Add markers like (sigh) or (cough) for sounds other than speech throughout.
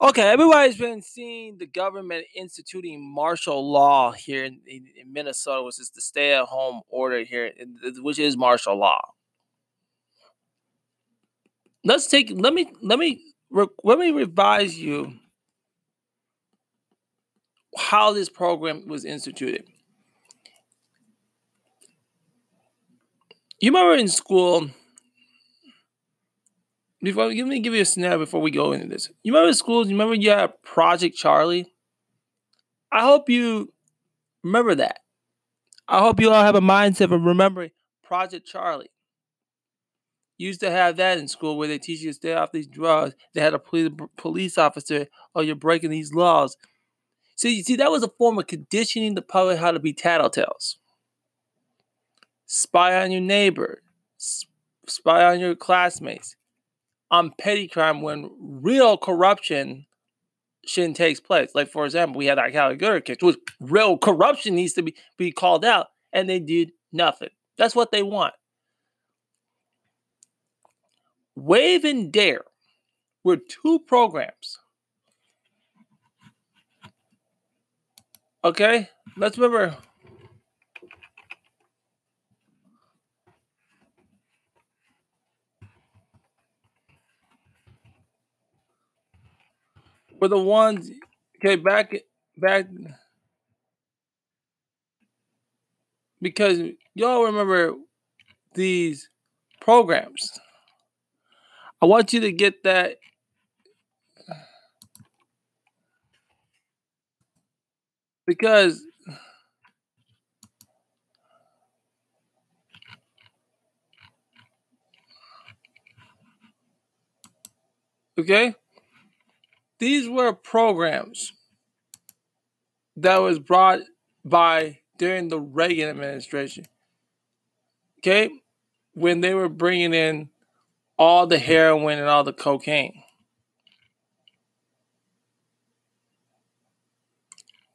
Okay, everybody's been seeing the government instituting martial law here in, in, in Minnesota, which is the stay-at-home order here, which is martial law. Let's take. Let me. Let me. Let me revise you how this program was instituted. You remember in school before let me give you a scenario before we go into this. You remember schools? You remember you had Project Charlie? I hope you remember that. I hope you all have a mindset of remembering Project Charlie. You used to have that in school where they teach you to stay off these drugs. They had a police officer, oh, you're breaking these laws. So you see, that was a form of conditioning the public how to be tattletales. Spy on your neighbor, spy on your classmates, on petty crime when real corruption shouldn't take place. Like for example, we had that Cali case, which real corruption needs to be, be called out, and they did nothing. That's what they want. Wave and Dare were two programs. Okay, let's remember were the ones okay back back because y'all remember these programs. I want you to get that because okay these were programs that was brought by during the Reagan administration. Okay? When they were bringing in all the heroin and all the cocaine.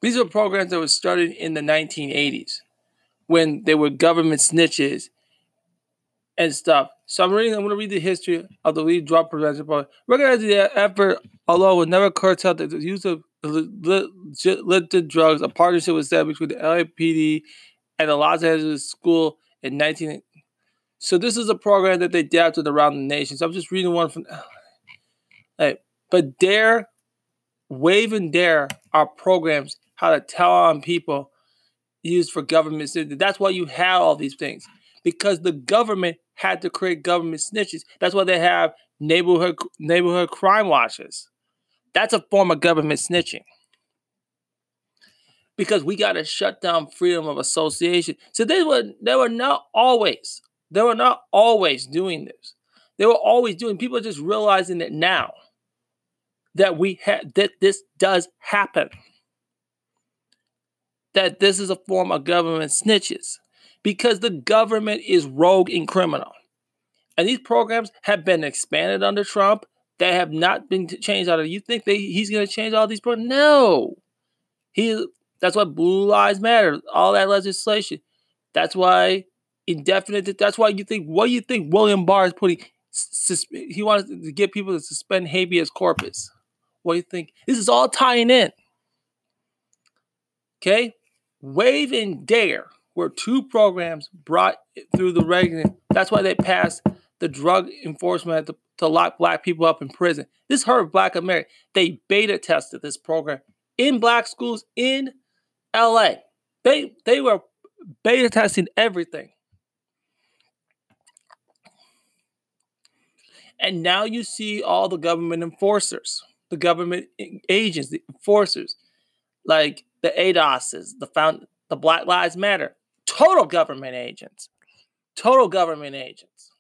These are programs that were started in the 1980s when they were government snitches and stuff. So I'm reading. I'm going to read the history of the weed drop prevention program. Recognizing the effort, although it would never curtail the use of illicit drugs, a partnership was established between the LAPD and the Los Angeles School in 19. So this is a program that they adapted around the nation. So I'm just reading one from. (sighs) Hey, but Dare, Wave and Dare are programs how to tell on people used for government. That's why you have all these things because the government had to create government snitches. That's why they have neighborhood neighborhood crime watches. That's a form of government snitching. Because we got to shut down freedom of association. So they were they were not always they were not always doing this. They were always doing. People are just realizing it now that we had that this does happen. That this is a form of government snitches because the government is rogue and criminal. And these programs have been expanded under Trump. They have not been changed out of. You think they, he's going to change all these programs? No. He. That's why Blue Lives Matter. All that legislation. That's why indefinite. That's why you think. What do you think William Barr is putting? He wanted to get people to suspend habeas corpus. What do you think? This is all tying in. Okay, wave and dare were two programs brought through the Reagan. That's why they passed the drug enforcement to, to lock black people up in prison. This hurt black America. They beta tested this program in black schools in LA. They they were beta testing everything. And now you see all the government enforcers, the government agents, the enforcers, like the ADOSs, the found the Black Lives Matter total government agents. Total government agents.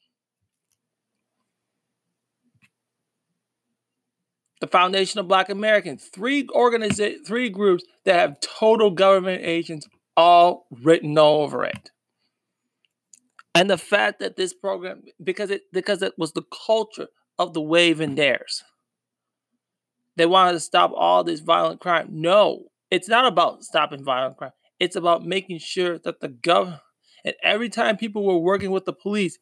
The Foundation of Black Americans, three organiza- three groups that have total government agents all written over it. And the fact that this program, because it because it was the culture of the wave and dares. They wanted to stop all this violent crime. No, it's not about stopping violent crime. It's about making sure that the government, and every time people were working with the police,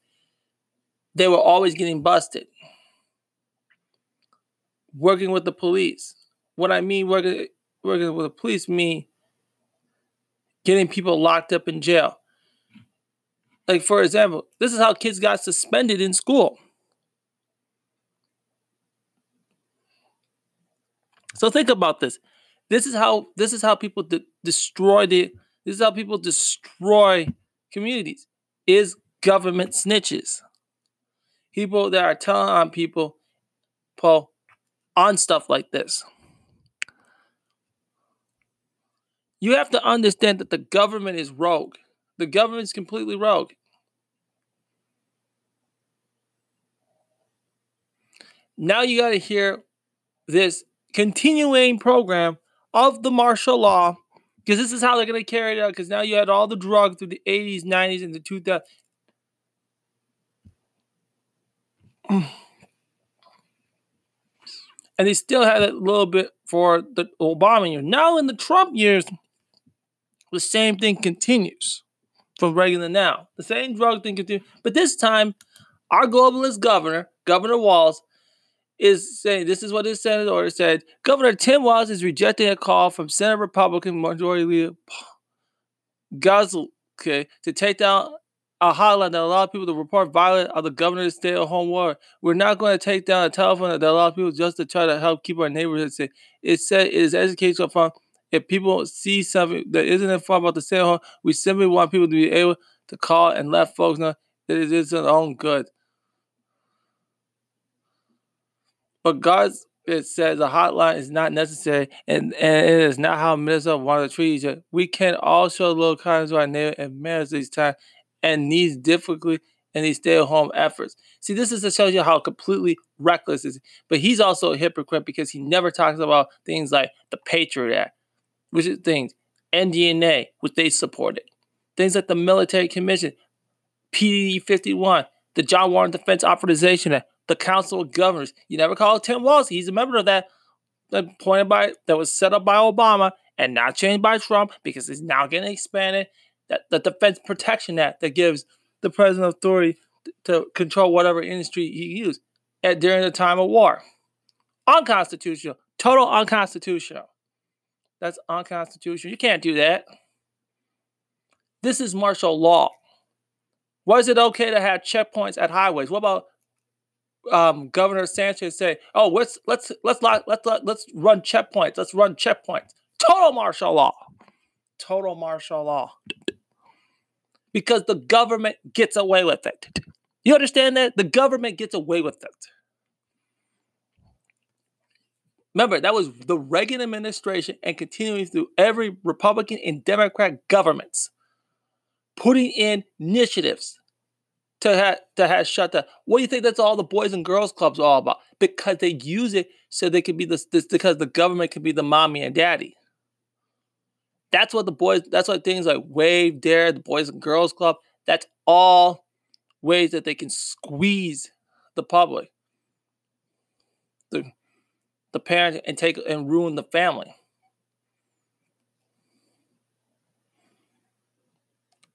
they were always getting busted. working with the police. What I mean working working with the police mean getting people locked up in jail. Like for example, this is how kids got suspended in school. So think about this. This is how this is how people de- destroy the this is how people destroy communities. Is government snitches. People that are telling on people Paul on stuff like this. You have to understand that the government is rogue. The government is completely rogue. Now you got to hear this continuing program of the martial law because this is how they're going to carry it out. Because now you had all the drugs through the 80s, 90s, and the 2000s. (sighs) and they still had a little bit for the Obama years. Now in the Trump years, the same thing continues from Reagan now. The same drug thing continues, but this time, our globalist governor, Governor Walz, is saying this is what his Senate order said. Governor Tim Walz is rejecting a call from Senate Republican Majority Leader Guzzle okay, to take down a hotline that allows people to report violence of the governor's stay-at-home order. We're not going to take down a telephone that allows people just to try to help keep our neighborhoods safe. It said it is educational fund. If people see something that isn't informed about the stay-at-home, we simply want people to be able to call and let folks know that it is their own good. But God's it says a hotline is not necessary, and, and it is not how Minnesota wanted to treat each other. We can all show a little kindness to our neighbor and manage these times and these difficulty and these stay-at-home efforts. See, this is to show you how completely reckless is. But he's also a hypocrite because he never talks about things like the Patriot Act, which is things, NDAA, which they supported, things like the Military Commission, PDD 51, the John Warner Defense Authorization Act, the Council of Governors. You never call Tim Walz. He's a member of that, that pointed by that was set up by Obama and not changed by Trump because it's now getting expanded. That the Defense Production Act that gives the president authority to control whatever industry he uses at during the time of war. Unconstitutional. Total unconstitutional. That's unconstitutional. You can't do that. This is martial law. Was it okay to have checkpoints at highways? What about um, Governor Sanchez say, "Oh, let's let's let's let's let's let's run checkpoints. Let's run checkpoints. Total martial law. Total martial law. Because the government gets away with it. You understand that? The government gets away with it. Remember, that was the Reagan administration and continuing through every Republican and Democrat governments putting in initiatives to have to have shut down. What do you think that's all the boys and girls clubs all about? Because they use it so they can be this, this because the government can be the mommy and daddy. That's what the boys. That's what things like Wave, Dare, the Boys and Girls Club. That's all ways that they can squeeze the public, the the parents, and take and ruin the family.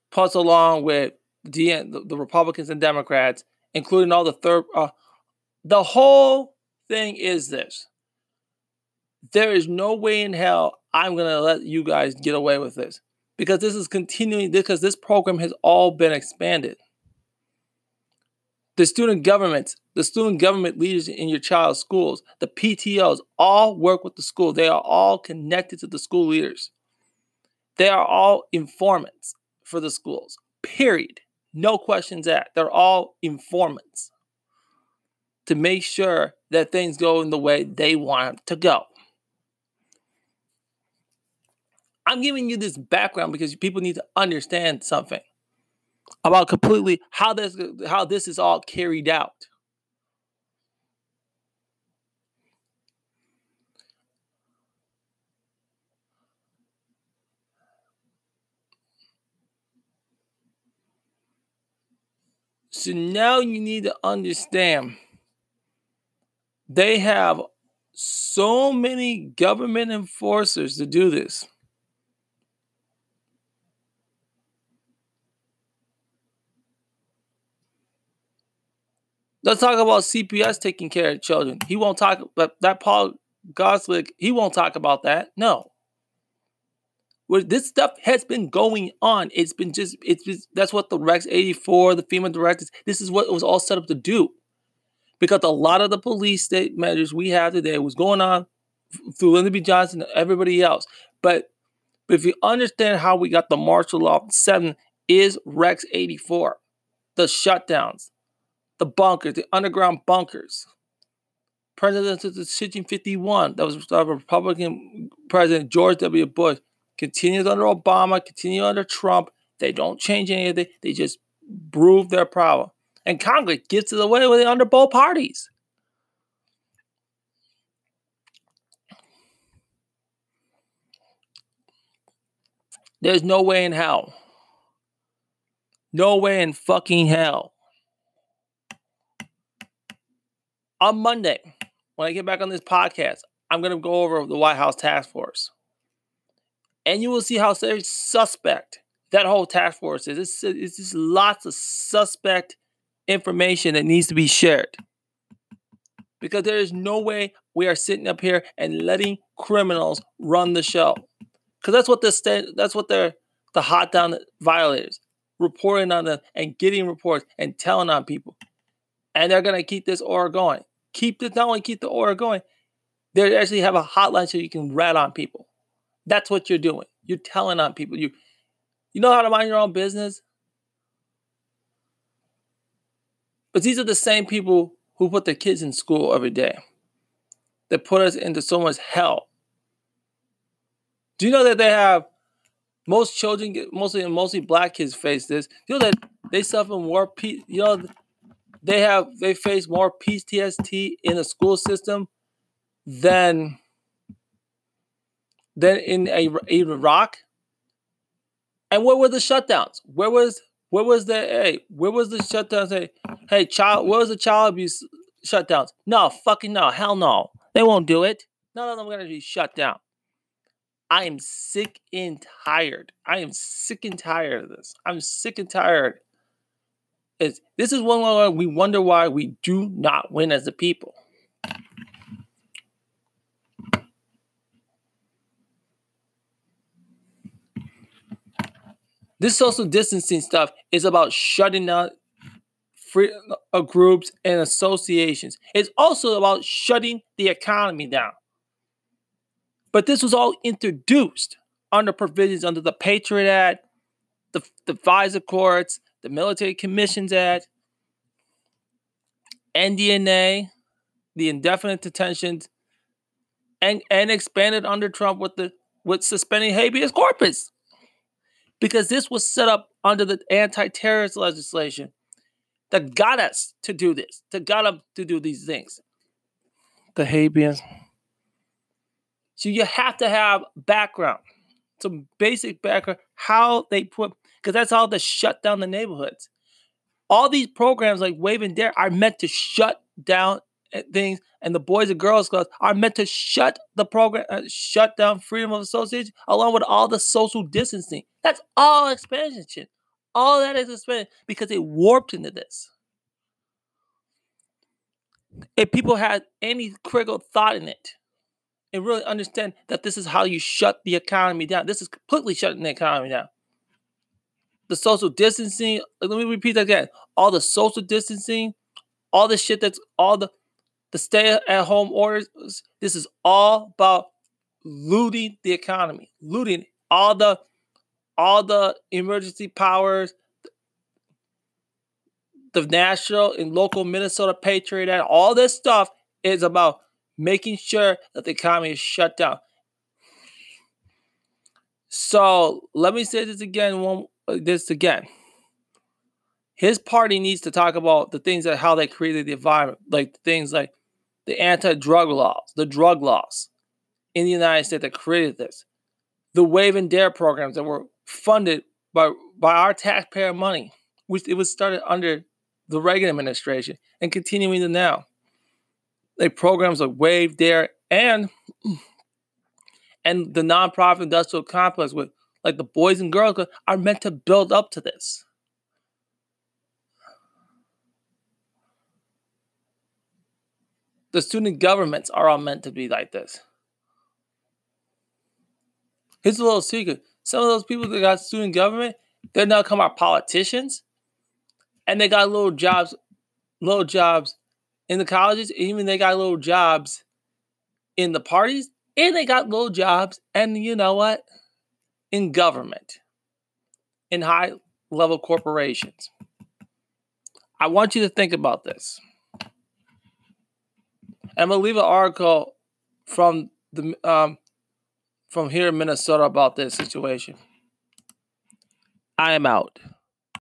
Plus, along with the, the Republicans and Democrats, including all the third. Uh, the whole thing is this: there is no way in hell I'm going to let you guys get away with this because this is continuing because this program has all been expanded. The student governments, the student government leaders in your child's schools, the PTOs all work with the school. They are all connected to the school leaders. They are all informants for the schools. Period. No questions asked. They're all informants to make sure that things go in the way they want them to go. I'm giving you this background because people need to understand something about completely how this how this is all carried out. So now you need to understand they have so many government enforcers to do this. Let's talk about CPS taking care of children. He won't talk, but that Paul Gazelka, he won't talk about that. No. Where this stuff has been going on. It's been just, it's just, that's what the Rex 84, the FEMA directives, this is what it was all set up to do. Because a lot of the police state measures we have today was going on through Lyndon B. Johnson and everybody else. But, but if you understand how we got the martial law 7 is Rex 84, the shutdowns, the bunkers, the underground bunkers. Presidential Decision 51, that was Republican President George W. Bush, continues under Obama, continue under Trump. They don't change anything. They just prove their power. And Congress gets it away with it under both parties. There's no way in hell. No way in fucking hell on Monday, when I get back on this podcast, I'm going to go over the White House task force. And you will see how very suspect that whole task force is. It's, it's just lots of suspect information that needs to be shared. Because there is no way we are sitting up here and letting criminals run the show. Because that's what the st- that's what they're the hot down violators reporting on them and getting reports and telling on people. And they're gonna keep this order going keep this not only keep the order going, they actually have a hotline so you can rat on people. That's what you're doing. You're telling on people. You you know how to mind your own business. But these are the same people who put their kids in school every day. That put us into so much hell. Do you know that they have most children, get mostly mostly black kids, face this? You know that they suffer more. You know they have they face more PTSD in the school system than than in a, Iraq. And where were the shutdowns? Where was where was the hey? Where was the shutdowns? Hey, hey, child, where was the child abuse shutdowns? No, fucking no, hell no. They won't do it. None of them are gonna be shut down. I am sick and tired. I am sick and tired of this. I'm sick and tired is this is one where we wonder why we do not win as a people. This social distancing stuff is about shutting down free uh, groups and associations. It's also about shutting the economy down. But this was all introduced under provisions under the Patriot Act, the, the FISA courts, the Military Commissions Act, NDAA, the indefinite detentions, and, and expanded under Trump with the with suspending habeas corpus. Because this was set up under the anti-terrorist legislation that got us to do this, that got us to do these things. The habeas. So you have to have background, some basic background, how they put because that's how to shut down the neighborhoods. All these programs like Wave and Dare are meant to shut down things, and the Boys and Girls Clubs are meant to shut the program, uh, shut down freedom of association, along with all the social distancing. That's all expansion. All that is expansion because it warped into this. If people had any critical thought in it, and really understand that this is how you shut the economy down. This is completely shutting the economy down the social distancing. Let me repeat that again. All the social distancing, all the shit that's all the the stay at home orders. This is all about looting the economy, looting all the all the emergency powers, the national and local Minnesota Patriot Act, all this stuff is about making sure that the economy is shut down. So let me say this again one this again. His party needs to talk about the things that how they created the environment, like things like the anti-drug laws, the drug laws in the United States that created this, the Wave and Dare programs that were funded by by our taxpayer money, which it was started under the Reagan administration and continuing to now. Like programs like Wave, Dare, and and the nonprofit industrial complex with like the Boys and Girls are meant to build up to this. The student governments are all meant to be like this. Here's a little secret. Some of those people that got student government, they're now come out politicians, and they got little jobs, little jobs in the colleges. Even they got little jobs in the parties, and they got little jobs. And you know what? In government, in high level corporations. I want you to think about this. I'm gonna leave an article from the um, from here in Minnesota about this situation. I am out.